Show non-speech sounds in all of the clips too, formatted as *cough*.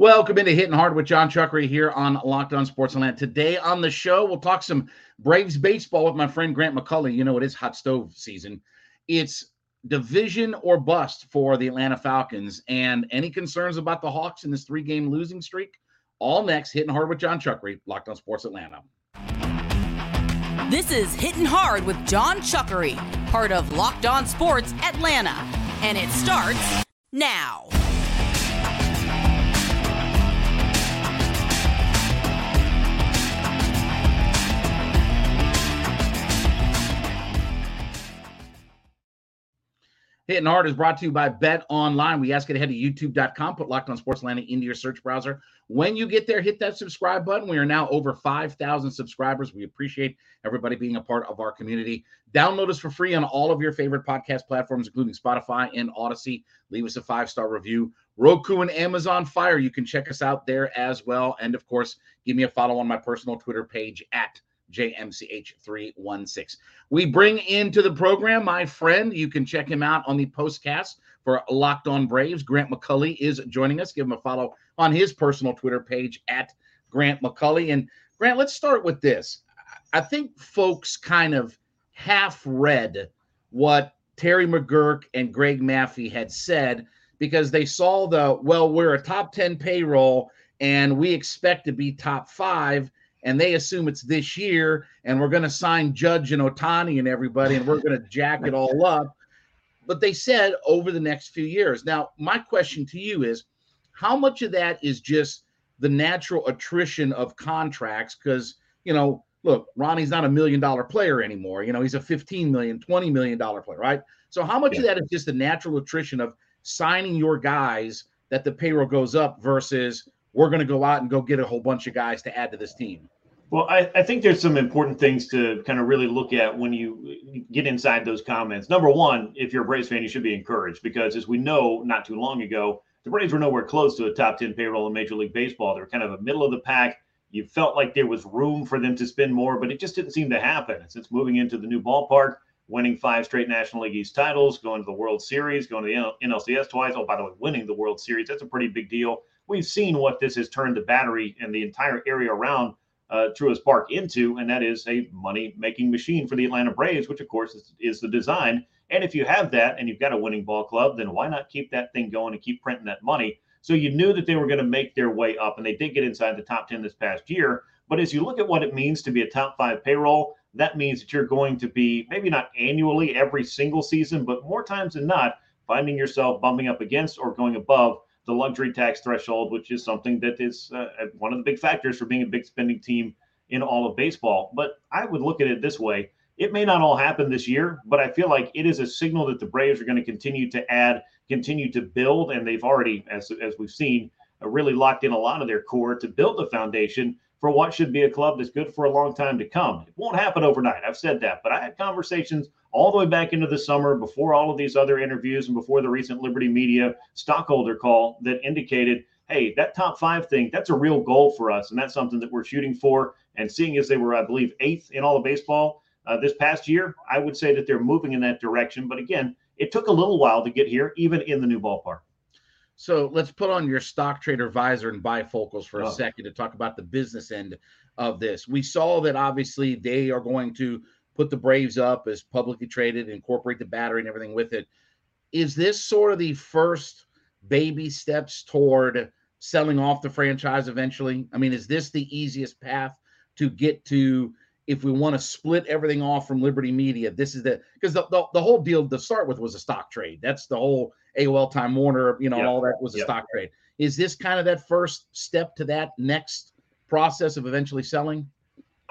Welcome into Hitting Hard with Jon Chuckery here on Locked On Sports Atlanta. Today on the show, we'll talk some Braves baseball with my friend Grant McAuley. You know, it is hot stove season. It's division or bust for the Atlanta Falcons. And any concerns about the Hawks in this three game losing streak? All next, Hitting Hard with Jon Chuckery, Locked On Sports Atlanta. This is Hitting Hard with Jon Chuckery, part of Locked On Sports Atlanta. And it starts now. Hitting Hard is brought to you by Bet Online. We ask you to head to youtube.com, put Locked on Sports Atlanta into your search browser. When you get there, hit that subscribe button. We are now over 5,000 subscribers. We appreciate everybody being a part of our community. Download us for free on all of your favorite podcast platforms, including Spotify and Audacy. Leave us a five star review. Roku and Amazon Fire. You can check us out there as well. And of course, give me a follow on my personal Twitter page at JMCH316. We bring into the program my friend. You can check him out on the postcast for Locked On Braves. Grant McAuley is joining us. Give him a follow on his personal Twitter page at Grant McAuley. And Grant, let's start with this. I think folks kind of half read what Terry McGuirk and Greg Maffei had said because they saw the, well, we're a top 10 payroll and we expect to be top five and they assume it's this year and we're going to sign Judge and Ohtani and everybody and we're going to jack it all up. But they said over the next few years. Now, my question to you is how much of that is just the natural attrition of contracts? Because, you know, look, Ronnie's not a million dollar player anymore. You know, he's a 15 million, 20 million dollar player, right? So, how much yeah. of that is just the natural attrition of signing your guys that the payroll goes up versus we're going to go out and go get a whole bunch of guys to add to this team. Well, I, I, think there's some important things to kind of really look at when you get inside those comments. Number one, if you're a Braves fan, you should be encouraged because, as we know, not too long ago, the Braves were nowhere close to a top 10 payroll in Major League Baseball. They were kind of a middle of the pack. You felt like there was room for them to spend more, but it just didn't seem to happen. Since moving into the new ballpark, winning five straight National League East titles, going to the World Series, going to the NLCS twice. Oh, by the way, winning the World Series, that's a pretty big deal we've seen what this has turned the battery and the entire area around uh, Truist Park into, and that is a money making machine for the Atlanta Braves, which of course is, is, the design. And if you have that and you've got a winning ball club, then why not keep that thing going and keep printing that money? So you knew that they were going to make their way up, and they did get inside the top 10 this past year. But as you look at what it means to be a top five payroll, that means that you're going to be maybe not annually every single season, but more times than not, finding yourself bumping up against or going above the luxury tax threshold, which is something that is uh, one of the big factors for being a big spending team in all of baseball. But I would look at it this way. It may not all happen this year, but I feel like it is a signal that the Braves are going to continue to add, continue to build, and they've already, as, as we've seen, uh, really locked in a lot of their core to build the foundation for what should be a club that's good for a long time to come. It won't happen overnight. I've said that, but I had conversations all the way back into the summer before all of these other interviews and before the recent Liberty Media stockholder call that indicated, hey, that top five thing, that's a real goal for us. And that's something that we're shooting for. And seeing as they were, I believe, eighth in all of baseball uh, this past year, I would say that they're moving in that direction. But again, it took a little while to get here, even in the new ballpark. So let's put on your stock trader visor and bifocals for a oh. second to talk about the business end of this. We saw that obviously they are going to put the Braves up as publicly traded, incorporate the battery and everything with it. Is this sort of the first baby steps toward selling off the franchise eventually? I mean, is this the easiest path to get to if we want to split everything off from Liberty Media? This is the because the, the, the, whole deal to start with was a stock trade. That's the whole AOL Time Warner, you know, yep. all that was a yep. stock trade. Is this kind of that first step to that next process of eventually selling?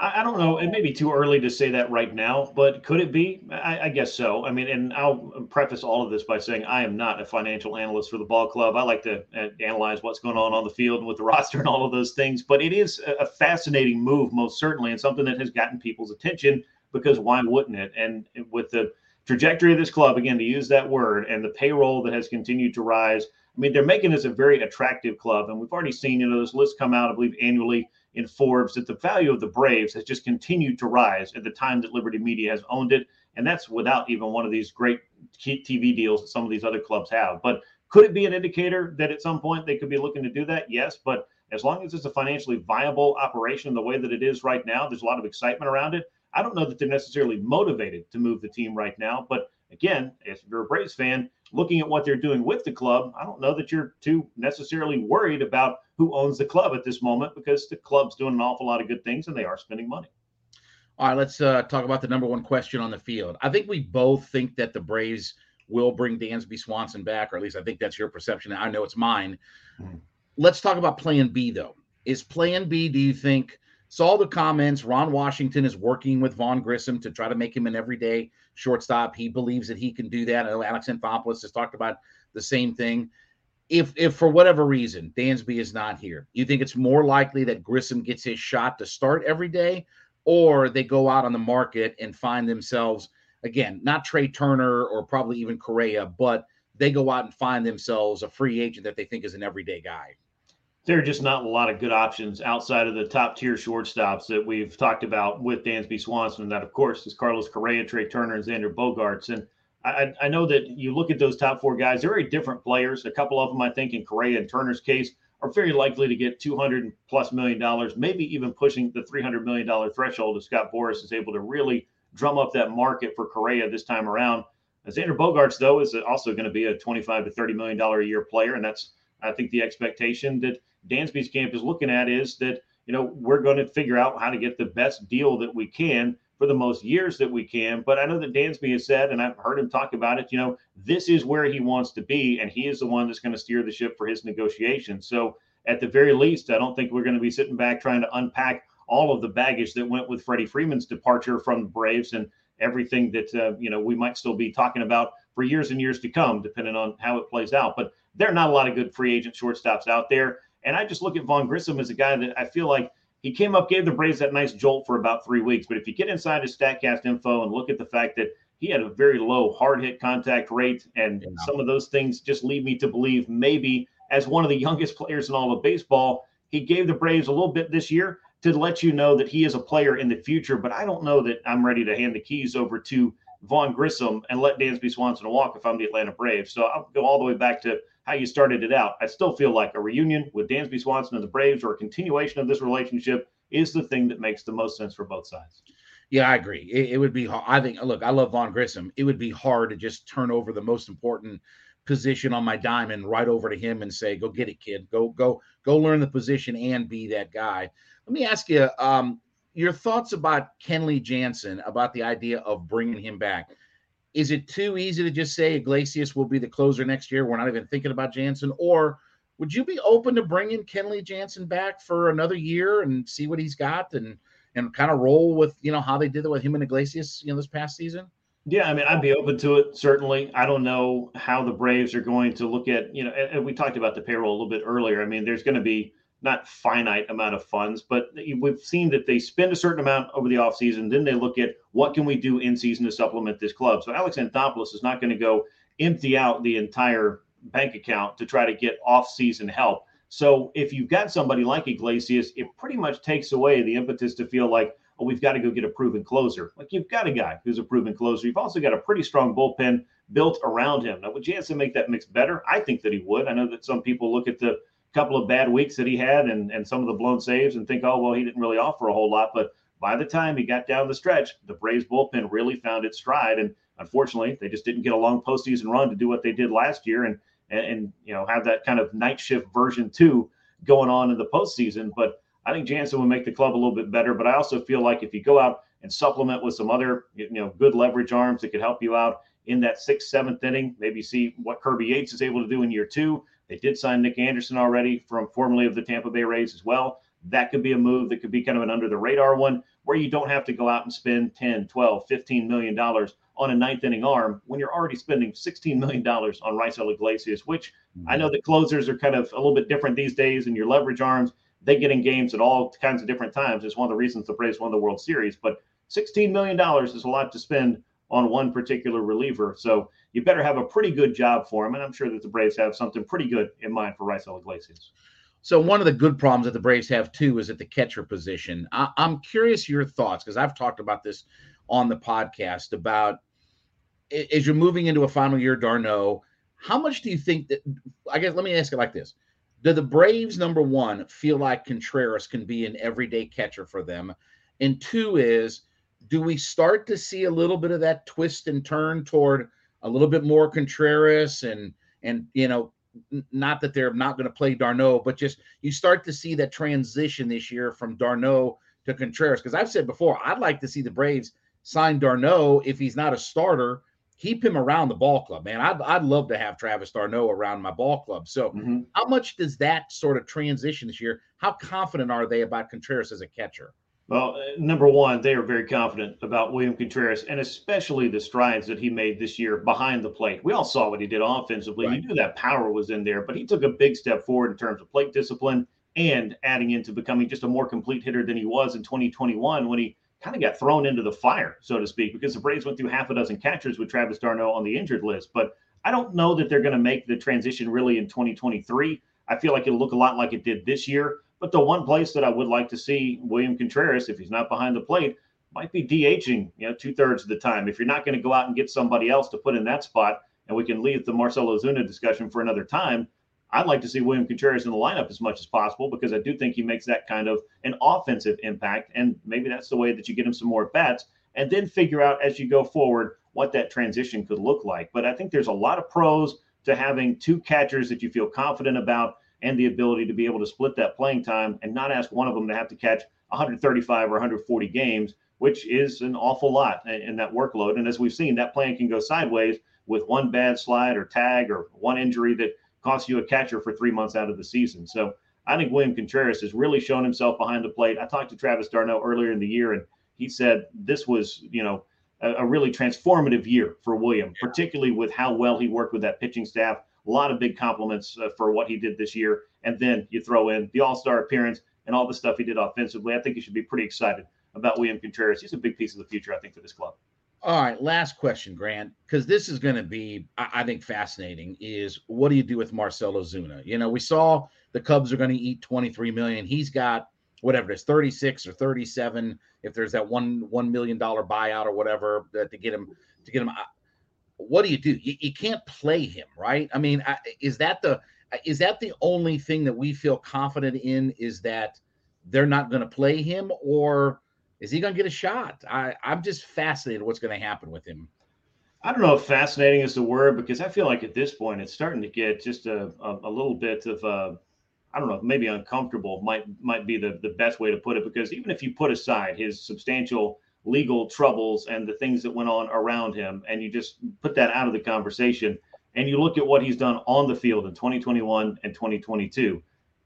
I, don't know. It may be too early to say that right now, but could it be? I, I, guess so. I mean, and I'll preface all of this by saying I am not a financial analyst for the ball club. I like to uh, analyze what's going on on the field and with the *laughs* roster and all of those things. But it is a fascinating move, most certainly, and something that has gotten people's attention because why wouldn't it? And with the trajectory of this club, again, to use that word, and the payroll that has continued to rise. I mean, they're making this a very attractive club, and we've already seen you know this list come out, I believe, annually in Forbes that the value of the Braves has just continued to rise at the time that Liberty Media has owned it. And that's without even one of these great TV deals that some of these other clubs have. But Could it be an indicator that at some point they could be looking to do that? Yes, but as long as it's a financially viable operation the way that it is right now, there's a lot of excitement around it. I don't know that they're necessarily motivated to move the team right now, but again, if you're a Braves fan, looking at what they're doing with the club, I don't know that you're too necessarily worried about who owns the club at this moment because the club's doing an awful lot of good things and they are spending money. All right, let's uh, talk about the number one question on the field. I think we both think that the Braves will bring Dansby Swanson back, or at least I think that's your perception. I know it's mine. Mm-hmm. Let's talk about Plan B, though. Is Plan B? Do you think? Saw the comments. Ron Washington is working with Vaughn Grissom to try to make him an everyday shortstop. He believes that he can do that. Alex Anthopoulos has talked about the same thing. If, if for whatever reason Dansby is not here, you think it's more likely that Grissom gets his shot to start every day, or they go out on the market and find themselves again, not Trea Turner or probably even Correa, but they go out and find themselves a free agent that they think is an everyday guy there are just not a lot of good options outside of the top tier shortstops that we've talked about with Dansby Swanson. And that, of course, is Carlos Correa, Trea Turner, and Xander Bogaerts. And I, I, know that you look at those top four guys, they're very different players. A couple of them, I think, in Correa and Turner's case, are very likely to get 200 plus million dollars, maybe even pushing the 300 million dollar threshold if Scott Boras is able to really drum up that market for Correa this time around. Xander Bogaerts, though, is also going to be a 25 to 30 million dollar a year player, and that's I think the expectation that Dansby's camp is looking at is that you know we're going to figure out how to get the best deal that we can for the most years that we can. But I know that Dansby has said, and I've heard him talk about it. You know, this is where he wants to be, and he is the one that's going to steer the ship for his negotiations. So at the very least, I don't think we're going to be sitting back trying to unpack all of the baggage that went with Freddie Freeman's departure from the Braves and everything that uh, you know we might still be talking about for years and years to come, depending on how it plays out. But there are not a lot of good free agent shortstops out there. And I just look at Vaughn Grissom as a guy that I feel like he came up, gave the Braves that nice jolt for about three weeks. But if you get inside his StatCast info and look at the fact that he had a very low hard hit contact rate, and yeah. some of those things just lead me to believe maybe as one of the youngest players in all of baseball, he gave the Braves a little bit this year to let you know that he is a player in the future. But I don't know that I'm ready to hand the keys over to Vaughn Grissom and let Dansby Swanson walk if I'm the Atlanta Braves. So I'll go all the way back to how you started it out. I still feel like a reunion with Dansby Swanson and the Braves or a continuation of this relationship is the thing that makes the most sense for both sides. Yeah, I agree. It, it would be. I think. Look, I love Vaughn Grissom. It would be hard to just turn over the most important position on my diamond right over to him and say, "Go get it, kid. Go, go, go learn the position and be that guy." Let me ask you um, your thoughts about Kenley Jansen about the idea of bringing him back is it too easy to just say Iglesias will be the closer next year? We're not even thinking about Jansen, or would you be open to bringing Kenley Jansen back for another year and see what he's got and and kind of roll with you know how they did it with him and Iglesias you know this past season? Yeah, I mean, I'd be open to it certainly. I don't know how the Braves are going to look at you know, and we talked about the payroll a little bit earlier. I mean, there's going to be not finite amount of funds, but we've seen that they spend a certain amount over the offseason. Then they look at what can we do in season to supplement this club. So Alex Anthopoulos is not going to go empty out the entire bank account to try to get off-season help. So if you've got somebody like Iglesias, it pretty much takes away the impetus to feel like, oh, we've got to go get a proven closer. Like you've got a guy who's a proven closer. You've also got a pretty strong bullpen built around him. Now, would Jansen make that mix better? I think that he would. I know that some people look at the couple of bad weeks that he had and, and some of the blown saves and think, oh, well, he didn't really offer a whole lot. But by the time he got down the stretch, the Braves bullpen really found its stride. And unfortunately, they just didn't get a long postseason run to do what they did last year and, and, and you know, have that kind of night shift version two going on in the postseason. But I think Jansen would make the club a little bit better. But I also feel like if you go out and supplement with some other, you know, good leverage arms that could help you out in that sixth, seventh inning, maybe see what Kirby Yates is able to do in year two. They did sign Nick Anderson already from formerly of the Tampa Bay Rays as well. That could be a move that could be kind of an under the radar one where you don't have to go out and spend 10, 12, 15 million dollars on a ninth inning arm when you're already spending 16 million dollars on Raisel Iglesias, which. I know the closers are kind of a little bit different these days and your leverage arms, they get in games at all kinds of different times. It's one of the reasons the Braves won the World Series, but 16 million dollars is a lot to spend on one particular reliever. So you better have a pretty good job for him. And I'm sure that the Braves have something pretty good in mind for Raisel Iglesias. So one of the good problems that the Braves have too is at the catcher position. I, am curious your thoughts because I've talked about this on the podcast about as you're moving into a final year, d'Arnaud, how much do you think that? I guess let me ask it like this: Do the Braves number one feel like Contreras can be an everyday catcher for them? And two is, do we start to see a little bit of that twist and turn toward a little bit more Contreras and and you know not that they're not going to play d'Arnaud, but just you start to see that transition this year from d'Arnaud to Contreras. Because I've said before, I'd like to see the Braves sign d'Arnaud if he's not a starter. Keep him around the ball club, man. I'd, I'd love to have Travis d'Arnaud around my ball club. So, mm-hmm. how much does that sort of transition this year? How confident are they about Contreras as a catcher? Well, uh, number one, they are very confident about William Contreras and especially the strides that he made this year behind the plate. We all saw what he did offensively. Right. You knew that power was in there, but he took a big step forward in terms of plate discipline and adding into becoming just a more complete hitter than he was in 2021 when he kind of got thrown into the fire, so to speak, because the Braves went through half a dozen catchers with Travis d'Arnaud on the injured list. But I don't know that they're going to make the transition really in 2023. I feel like it'll look a lot like it did this year. But the one place that I would like to see William Contreras, if he's not behind the plate, might be DHing, you know, two thirds of the time. If you're not going to go out and get somebody else to put in that spot, and we can leave the Marcell Ozuna discussion for another time, I'd like to see William Contreras in the lineup as much as possible because I do think he makes that kind of an offensive impact. And maybe that's the way that you get him some more bats and then figure out as you go forward what that transition could look like. But I think there's a lot of pros to having two catchers that you feel confident about and the ability to be able to split that playing time and not ask one of them to have to catch 135 or 140 games, which is an awful lot in that workload. And as we've seen, that plan can go sideways with one bad slide or tag or one injury that costs you a catcher for three months out of the season. So I think William Contreras has really shown himself behind the plate. I talked to Travis d'Arnaud earlier in the year, and he said this was, you know, a really transformative year for William, particularly with how well he worked with that pitching staff a lot of big compliments uh, for what he did this year. And then you throw in the All Star appearance and all the stuff he did offensively. I think you should be pretty excited about William Contreras. He's a big piece of the future, I think, for this club. All right, last question, Grant, because this is going to be, I, think, fascinating. Is what do you do with Marcell Ozuna? You know, we saw the Cubs are going to eat 23 million. He's got whatever it is, 36 or 37. If there's that one one million dollar buyout or whatever that to get him to get him what do you do? You, you can't play him, right? I mean, is that the is that the only thing that we feel confident in? Is that they're not going to play him, or is he going to get a shot? I, I'm just fascinated what's going to happen with him. I don't know if fascinating is the word because I feel like at this point it's starting to get just a, a, a little bit of uh, I don't know maybe uncomfortable might might be the the best way to put it because even if you put aside his substantial legal troubles and the things that went on around him, and you just put that out of the conversation, and you look at what he's done on the field in 2021 and 2022.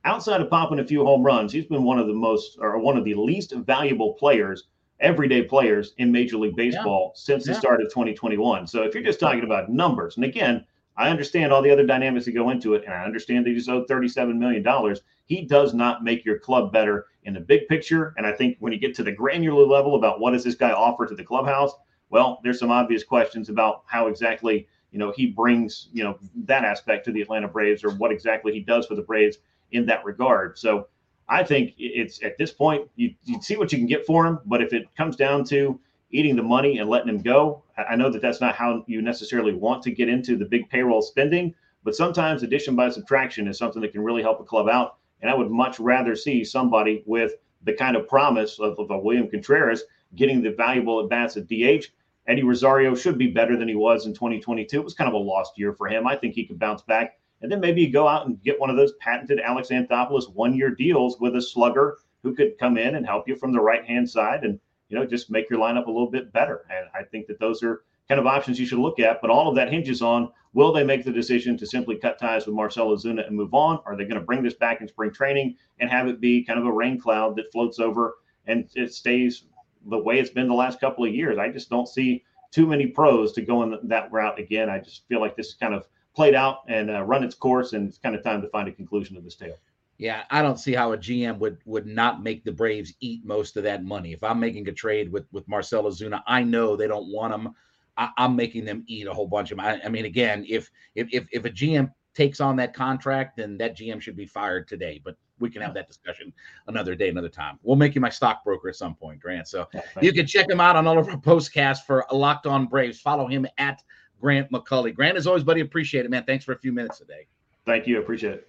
Outside of popping a few home runs, he's been one of the most or one of the least valuable players, everyday players in Major League Baseball yeah. since yeah. the start of 2021. So if you're just talking about numbers, and again, I understand all the other dynamics that go into it, and I understand that he's owed $37 million. He does not make your club better in the big picture. And I think when you get to the granular level about what does this guy offer to the clubhouse, well, there's some obvious questions about how exactly you know he brings you know that aspect to the Atlanta Braves or what exactly he does for the Braves in that regard. So I think it's at this point you, you see what you can get for him, but if it comes down to eating the money and letting him go, I know that that's not how you necessarily want to get into the big payroll spending, but sometimes addition by subtraction is something that can really help a club out. And I would much rather see somebody with the kind of promise of, of a William Contreras getting the valuable advance at DH. Eddie Rosario should be better than he was in 2022. It was kind of a lost year for him. I think he could bounce back. And then maybe you go out and get one of those patented Alex Anthopoulos one year deals with a slugger who could come in and help you from the right hand side and, you know, just make your lineup a little bit better. And I think that those are kind of options you should look at. But all of that hinges on will they make the decision to simply cut ties with Marcell Ozuna and move on? Are they going to bring this back in spring training and have it be kind of a rain cloud that floats over and it stays the way it's been the last couple of years? I just don't see too many pros to go in that route again. I just feel like this is kind of played out and uh, run its course, and it's kind of time to find a conclusion to this tale. Yeah, I don't see how a GM would would not make the Braves eat most of that money. If I'm making a trade with with Marcell Ozuna, I know they don't want him. I, am making them eat a whole bunch of. I, I mean, again, if, if if if a GM takes on that contract, then that GM should be fired today. But we can have that discussion another day, another time. We'll make you my stockbroker at some point, Grant. So yeah, you can check him out on all of our postcasts for Locked On Braves. Follow him at Grant McAuley. Grant, as always, buddy, appreciate it, man. Thanks for a few minutes today. Thank you. Appreciate it.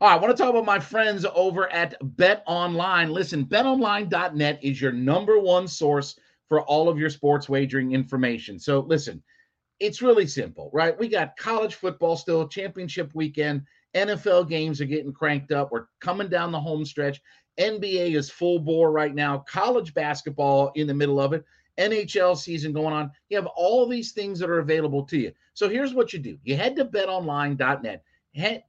All right, I want to talk about my friends over at Bet Online. Listen, betonline.net is your number one source for all of your sports wagering information. So, listen, it's really simple, right? We got college football still, championship weekend, NFL games are getting cranked up. We're coming down the home stretch. NBA is full bore right now, college basketball in the middle of it, NHL season going on. You have all these things that are available to you. So, here's what you do you head to betonline.net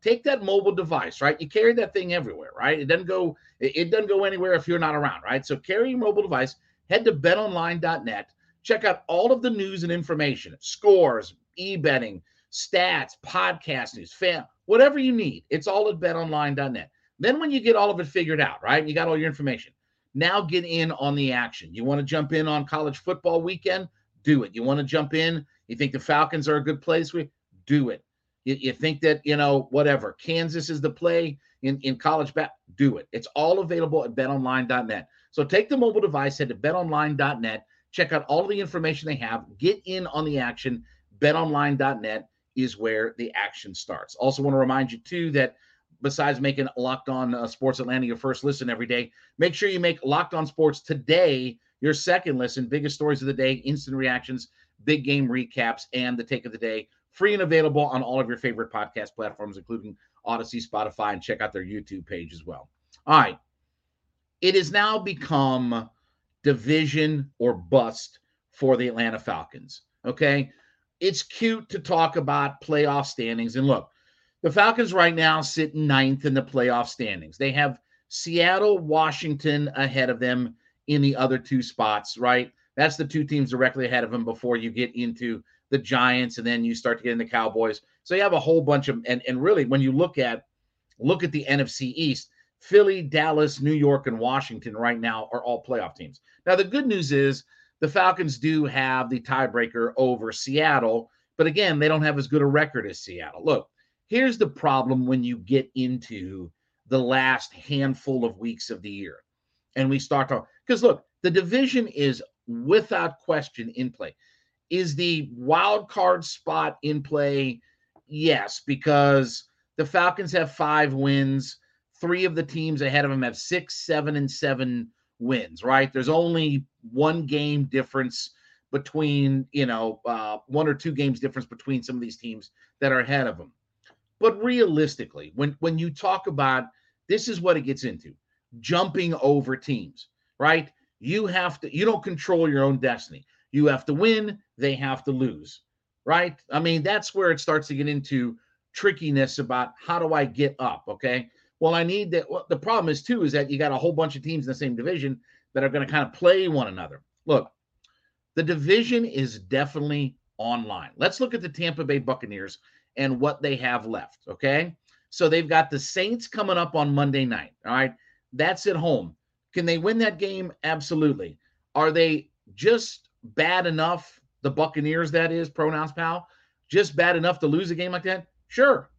take that mobile device, right? You carry that thing everywhere, right? It doesn't go it doesn't go anywhere if you're not around, right? So carry your mobile device, head to betonline.net, check out all of the news and information, scores, e-betting, stats, podcast news, fan, whatever you need. It's all at betonline.net. Then when you get all of it figured out, right? You got all your information. Now get in on the action. You want to jump in on college football weekend? Do it. You want to jump in? You think the Falcons are a good place? We Do it you, you think that, you know, whatever, Kansas is the play in, in college bat, do it. It's all available at betonline.net. So take the mobile device, head to betonline.net, check out all the information they have, get in on the action. Betonline.net is where the action starts. Also, want to remind you, too, that besides making Locked On uh, Sports Atlanta your first listen every day, make sure you make Locked On Sports today your second listen. Biggest stories of the day, instant reactions, big game recaps, and the take of the day free and available on all of your favorite podcast platforms, including Audacy, Spotify, and check out their YouTube page as well. All right. It has now become division or bust for the Atlanta Falcons. Okay. It's cute to talk about playoff standings. And look, the Falcons right now sit ninth in the playoff standings. They have Seattle, Washington ahead of them in the other two spots, right? That's the two teams directly ahead of them before you get into the Giants, and then you start to get in the Cowboys. So you have a whole bunch of and and really when you look at look at the NFC East, Philly, Dallas, New York, and Washington right now are all playoff teams. Now the good news is the Falcons do have the tiebreaker over Seattle, but again, they don't have as good a record as Seattle. Look, here's the problem when you get into the last handful of weeks of the year. And we start to because look, the division is without question in play. Is the wild card spot in play? Yes, because the Falcons have five wins. Three of the teams ahead of them have six, seven, and seven wins, right? There's only one game difference between, you know, uh, one or two games difference between some of these teams that are ahead of them. But realistically, when when you talk about this is what it gets into jumping over teams, right? You have to, you don't control your own destiny. You have to win, they have to lose, right? I mean, that's where it starts to get into trickiness about how do I get up? Okay. Well, I need that. Well, the problem is, too, is that you got a whole bunch of teams in the same division that are going to kind of play one another. Look, the division is definitely online. Let's look at the Tampa Bay Buccaneers and what they have left. Okay. So they've got the Saints coming up on Monday night. All right. That's at home. Can they win that game? Absolutely. Are they just bad enough, the Buccaneers, that is, pronouns pal, just bad enough to lose a game like that? Sure,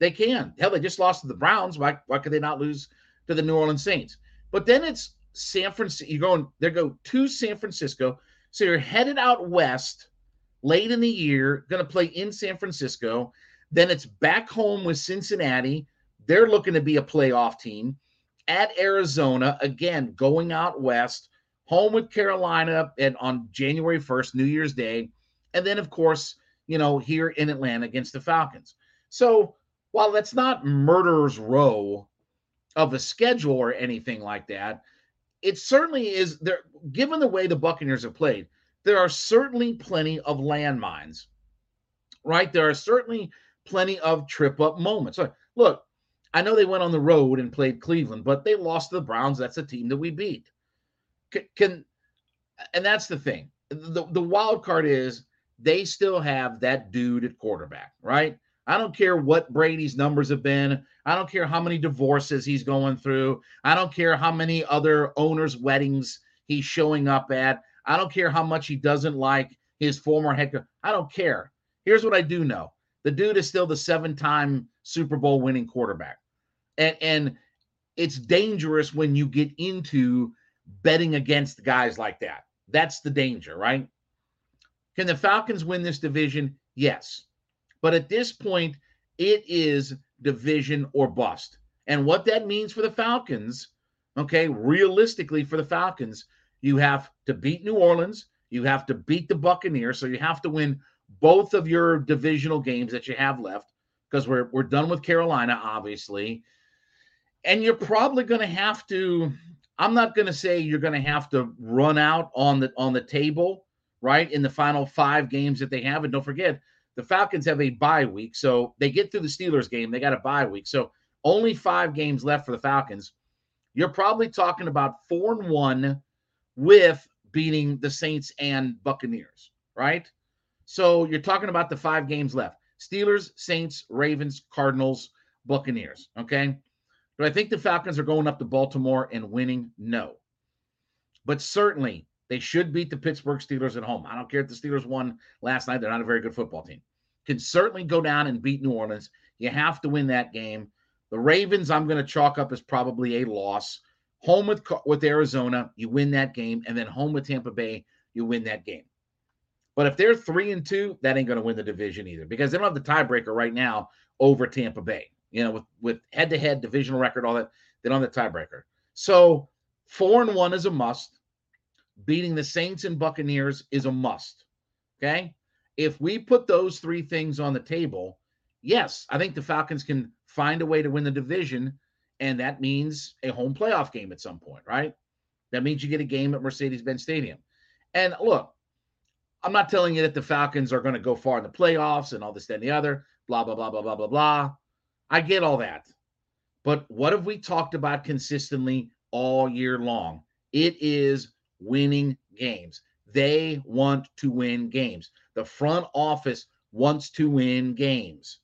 they can. Hell, they just lost to the Browns. Why, why could they not lose to the New Orleans Saints? But then it's San Francisco. You're going, they go to San Francisco. So you're headed out west late in the year, going to play in San Francisco. Then it's back home with Cincinnati. They're looking to be a playoff team at Arizona, again, going out west home with Carolina and on January 1st, New Year's Day. And then, of course, you know, here in Atlanta against the Falcons. So while that's not murderer's row of a schedule or anything like that, it certainly is there, given the way the Buccaneers have played, there are certainly plenty of landmines, right? There are certainly plenty of trip up moments. So, look, I know they went on the road and played Cleveland, but they lost to the Browns. That's a team that we beat can, can and that's the thing. The, the wild card is they still have that dude at quarterback, right? I don't care what Brady's numbers have been. I don't care how many divorces he's going through. I don't care how many other owners' weddings he's showing up at. I don't care how much he doesn't like his former head coach. I don't care. Here's what I do know. The dude is still the seven-time Super Bowl winning quarterback. And and it's dangerous when you get into betting against guys like that. That's the danger, right? Can the Falcons win this division? Yes. But at this point, it is division or bust. And what that means for the Falcons, okay, realistically for the Falcons, you have to beat New Orleans, you have to beat the Buccaneers, so you have to win both of your divisional games that you have left because we're we're done with Carolina obviously. And you're probably going to have to I'm not going to say you're going to have to run out on the on the table, right? In the final 5 games that they have and don't forget the Falcons have a bye week, so they get through the Steelers game, they got a bye week. So only 5 games left for the Falcons. You're probably talking about 4 and 1 with beating the Saints and Buccaneers, right? So you're talking about the 5 games left. Steelers, Saints, Ravens, Cardinals, Buccaneers, okay? Do I think the Falcons are going up to Baltimore and winning? No. But certainly they should beat the Pittsburgh Steelers at home. I don't care if the Steelers won last night. They're not a very good football team. Can certainly go down and beat New Orleans. You have to win that game. The Ravens, I'm going to chalk up as probably a loss. Home with with Arizona, you win that game, and then home with Tampa Bay, you win that game. But if they're three and two, that ain't going to win the division either because they don't have the tiebreaker right now over Tampa Bay you know, with with head to head divisional record, all that, they don't have the tiebreaker. So four and one is a must. Beating the Saints and Buccaneers is a must. Okay. If we put those three things on the table, yes, I think the Falcons can find a way to win the division. And that means a home playoff game at some point, right? That means you get a game at Mercedes Benz Stadium. And look, I'm not telling you that the Falcons are going to go far in the playoffs and all this, and the other, blah, blah, blah, blah, blah, blah, blah. I get all that. But what have we talked about consistently all year long? It is winning games. They want to win games. The front office wants to win games.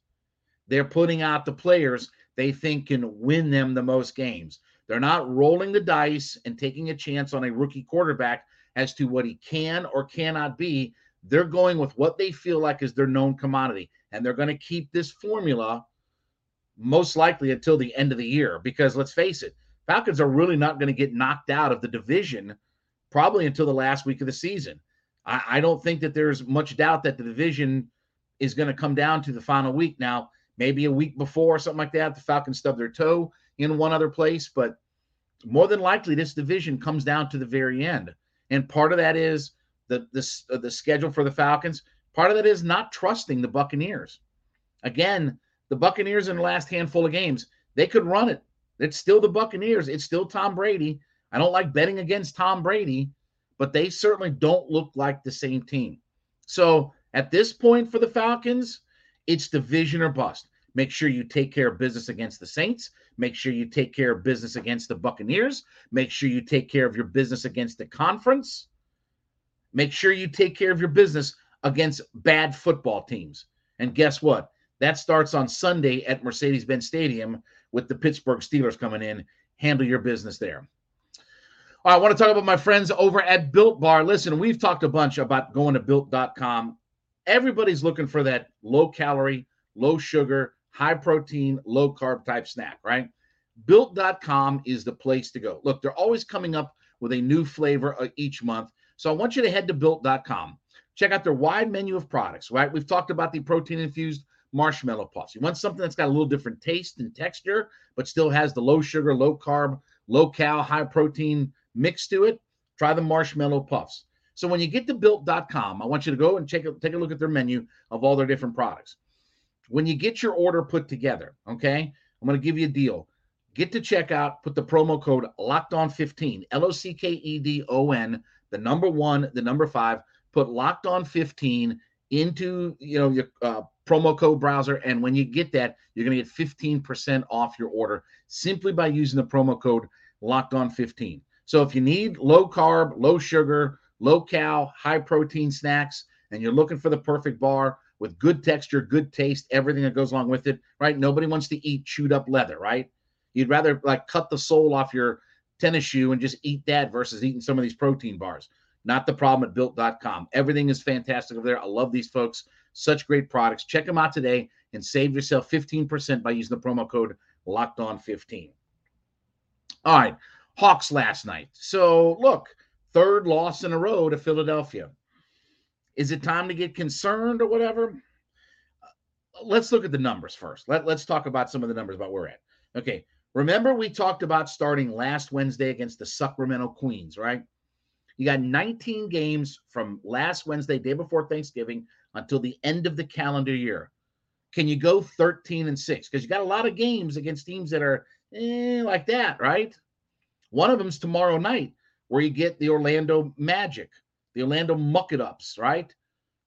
They're putting out the players they think can win them the most games. They're not rolling the dice and taking a chance on a rookie quarterback as to what he can or cannot be. They're going with what they feel like is their known commodity. And they're going to keep this formula most likely until the end of the year. Because let's face it, Falcons are really not going to get knocked out of the division probably until the last week of the season. I, I don't think that there's much doubt that the division is going to come down to the final week. Now, maybe a week before or something like that, the Falcons stub their toe in one other place, but more than likely this division comes down to the very end. And part of that is the the, uh, the schedule for the Falcons. Part of that is not trusting the Buccaneers. Again, the Buccaneers in the last handful of games, they could run it. It's still the Buccaneers. It's still Tom Brady. I don't like betting against Tom Brady, but they certainly don't look like the same team. So at this point for the Falcons, it's division or bust. Make sure you take care of business against the Saints. Make sure you take care of business against the Buccaneers. Make sure you take care of your business against the conference. Make sure you take care of your business against bad football teams. And guess what? That starts on Sunday at Mercedes Benz Stadium with the Pittsburgh Steelers coming in. Handle your business there. I want to talk about my friends over at Built Bar. Listen, we've talked a bunch about going to built.com. Everybody's looking for that low calorie, low sugar, high protein, low carb type snack, right? Built.com is the place to go. Look, they're always coming up with a new flavor uh, each month. So I want you to head to built.com. Check out their wide menu of products, right? We've talked about the protein infused marshmallow puffs. You want something that's got a little different taste and texture, but still has the low sugar, low carb, low cal, high protein mix to it. Try the marshmallow puffs. So when you get to built.com, I want you to go and take a, take a look at their menu of all their different products. When you get your order put together, okay, I'm going to give you a deal. Get to checkout, put the promo code locked on 15, L O C K E D O N, the number one, the number five, put locked on 15 into you know your uh, promo code browser. And when you get that, you're going to get 15% off your order simply by using the promo code locked on 15. So if you need low carb, low sugar, low cal, high protein snacks, and you're looking for the perfect bar with good texture, good taste, everything that goes along with it, right? Nobody wants to eat chewed up leather, right? You'd rather like cut the sole off your tennis shoe and just eat that versus eating some of these protein bars. Not the problem at built.com. Everything is fantastic over there. I love these folks. Such great products. Check them out today and save yourself 15% by using the promo code locked on 15. All right. Hawks last night. So look, third loss in a row to Philadelphia. Is it time to get concerned or whatever? Uh, let's look at the numbers first. Let, let's talk about some of the numbers about where we're at. Okay. Remember, we talked about starting last Wednesday against the Sacramento Queens, right? You got 19 games from last Wednesday, day before Thanksgiving, until the end of the calendar year. Can you go 13 and 6? Because you got a lot of games against teams that are eh, like that, right? One of them's tomorrow night, where you get the Orlando Magic, the Orlando Muck It Ups, right?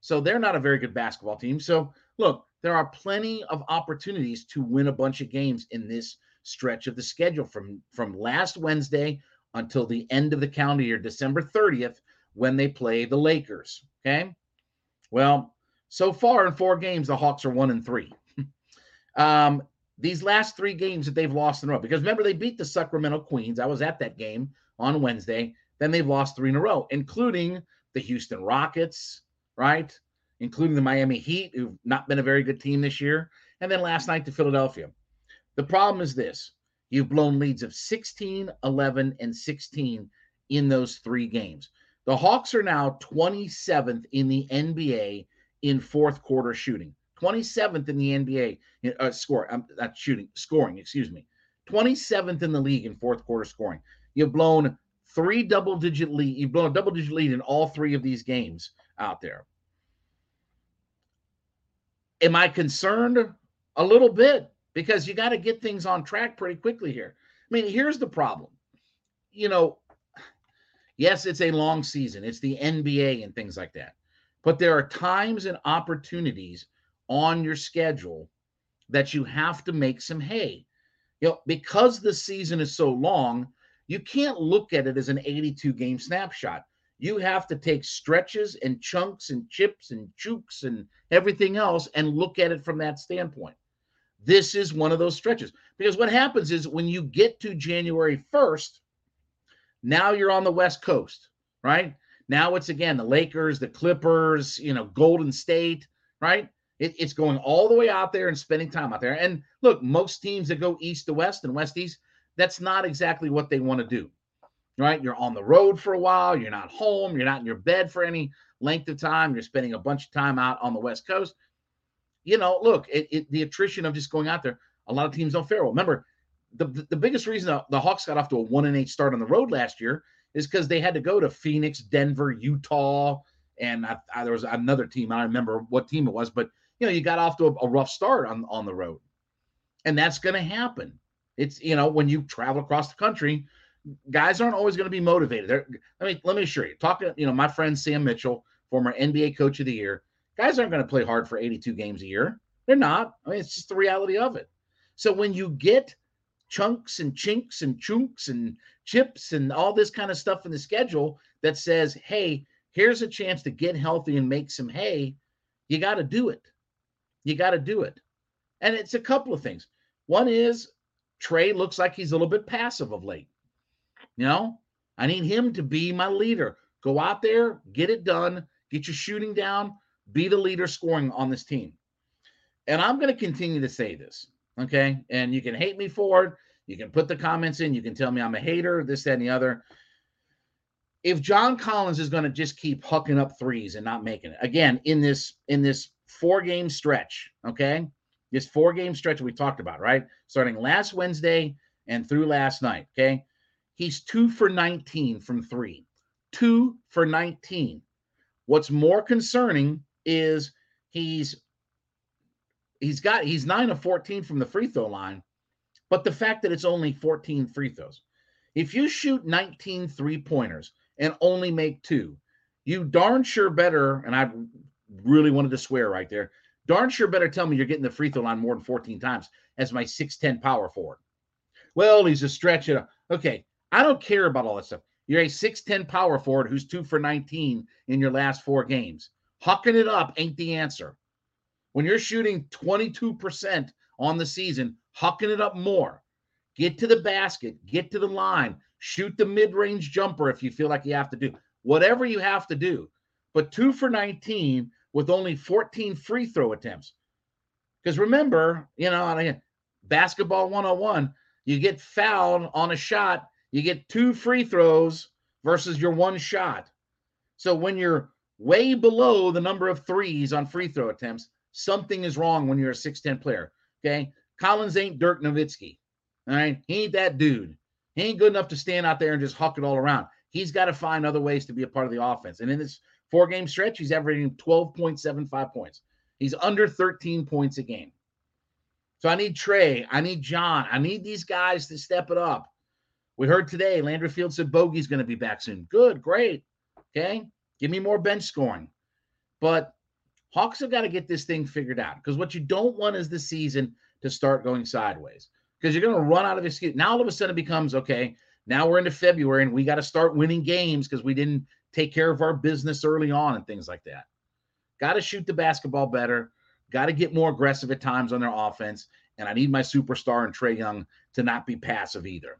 So they're not a very good basketball team. So look, there are plenty of opportunities to win a bunch of games in this stretch of the schedule from from last Wednesday until the end of the calendar year, December 30th, when they play the Lakers. Okay. Well, so far in four games, the Hawks are one and three. *laughs* um, these last three games that they've lost in a row, because remember, they beat the Sacramento Queens. I was at that game on Wednesday. Then they've lost three in a row, including the Houston Rockets, right? Including the Miami Heat, who've not been a very good team this year. And then last night to Philadelphia. The problem is this you've blown leads of 16, 11, and 16 in those three games. The Hawks are now 27th in the NBA in fourth quarter shooting. 27th in the NBA uh, score. I'm not shooting, scoring, excuse me. 27th in the league in fourth quarter scoring. You've blown three double digit lead. You've blown a double digit lead in all three of these games out there. Am I concerned? A little bit because you got to get things on track pretty quickly here. I mean, here's the problem. You know, yes, it's a long season, it's the NBA and things like that. But there are times and opportunities on your schedule that you have to make some hay. You know, because the season is so long, you can't look at it as an 82 game snapshot. You have to take stretches and chunks and chips and chooks and everything else and look at it from that standpoint. This is one of those stretches because what happens is when you get to January 1st, now you're on the West Coast, right? Now it's again the Lakers, the Clippers, you know, Golden State, right? It, it's going all the way out there and spending time out there. And look, most teams that go east to west and west east, that's not exactly what they want to do, right? You're on the road for a while, you're not home, you're not in your bed for any length of time, you're spending a bunch of time out on the West Coast you know, look, it, it, the attrition of just going out there, a lot of teams don't fare well. Remember, the, the, biggest reason the, the Hawks got off to a one and eight start on the road last year is because they had to go to Phoenix, Denver, Utah, and I, I, there was another team. I don't remember what team it was, but you know, you got off to a, a rough start on on the road, and that's going to happen. It's you know when you travel across the country, guys aren't always going to be motivated. They're, let me let me assure you. Talking, you know, my friend Sam Mitchell, former NBA Coach of the Year, Guys aren't going to play hard for 82 games a year. They're not. I mean, it's just the reality of it. So when you get chunks and chinks and chunks and chips and all this kind of stuff in the schedule that says, hey, here's a chance to get healthy and make some hay, you got to do it. You got to do it. And it's a couple of things. One is Trae looks like he's a little bit passive of late. You know, I need him to be my leader. Go out there, get it done, get your shooting down, be the leader scoring on this team. And I'm going to continue to say this. Okay. And you can hate me for it. You can put the comments in. You can tell me I'm a hater, this, that, and the other. If John Collins is going to just keep hucking up threes and not making it again in this in this four game stretch, okay, this four game stretch we talked about, right? Starting last Wednesday and through last night, okay, he's two for 19 from three, two for 19. What's more concerning is he's he's got he's 9 of 14 from the free throw line, but the fact that it's only 14 free throws. If you shoot 19 three-pointers and only make 2, you darn sure better and I really wanted to swear right there. Darn sure better tell me you're getting the free throw line more than 14 times as my 6'10 power forward. Well, he's a stretch. It okay, I don't care about all that stuff. You're a 6'10 power forward who's two for 19 in your last four games. Hucking it up ain't the answer. When you're shooting 22% on the season, hucking it up more. Get to the basket, get to the line, shoot the mid range jumper if you feel like you have to do whatever you have to do. But two for 19 with only 14 free throw attempts. Because remember, you know, basketball 101, you get fouled on a shot, you get two free throws versus your one shot. So when you're way below the number of threes on free throw attempts, something is wrong when you're a 6'10 player. Okay. Collins ain't Dirk Nowitzki. All right. He ain't that dude. He ain't good enough to stand out there and just huck it all around. He's got to find other ways to be a part of the offense. And in this four game stretch, he's averaging 12.75 points. He's under 13 points a game. So I need Trae. I need John. I need these guys to step it up. We heard today Landry Fields said Bogi's going to be back soon. Good, great. Okay. Give me more bench scoring. But Hawks have got to get this thing figured out because what you don't want is the season to start going sideways because you're going to run out of excuse. Now all of a sudden it becomes okay. Now we're into February and we got to start winning games because we didn't take care of our business early on and things like that. Got to shoot the basketball better. Got to get more aggressive at times on their offense. And I need my superstar and Trae Young to not be passive either.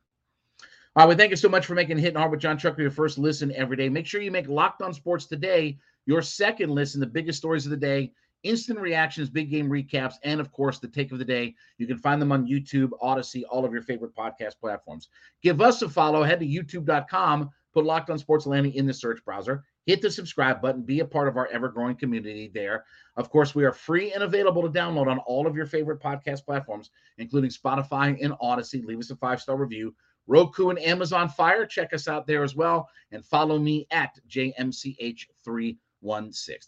All right, well, thank you so much for making Hitting Hard with Jon Chuckery your first listen every day. Make sure you make Locked On Sports today your second listen, the biggest stories of the day, instant reactions, big game recaps, and of course, the take of the day. You can find them on YouTube, Odysee, all of your favorite podcast platforms. Give us a follow. Head to youtube.com, put Locked On Sports Atlanta in the search browser. Hit the subscribe button, be a part of our ever growing community there. Of course, we are free and available to download on all of your favorite podcast platforms, including Spotify and Odysee. Leave us a five star review. Roku and Amazon Fire, check us out there as well. And follow me at JMCH316.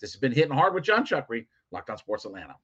This has been Hitting Hard with Jon Chuckery, Locked on Sports Atlanta.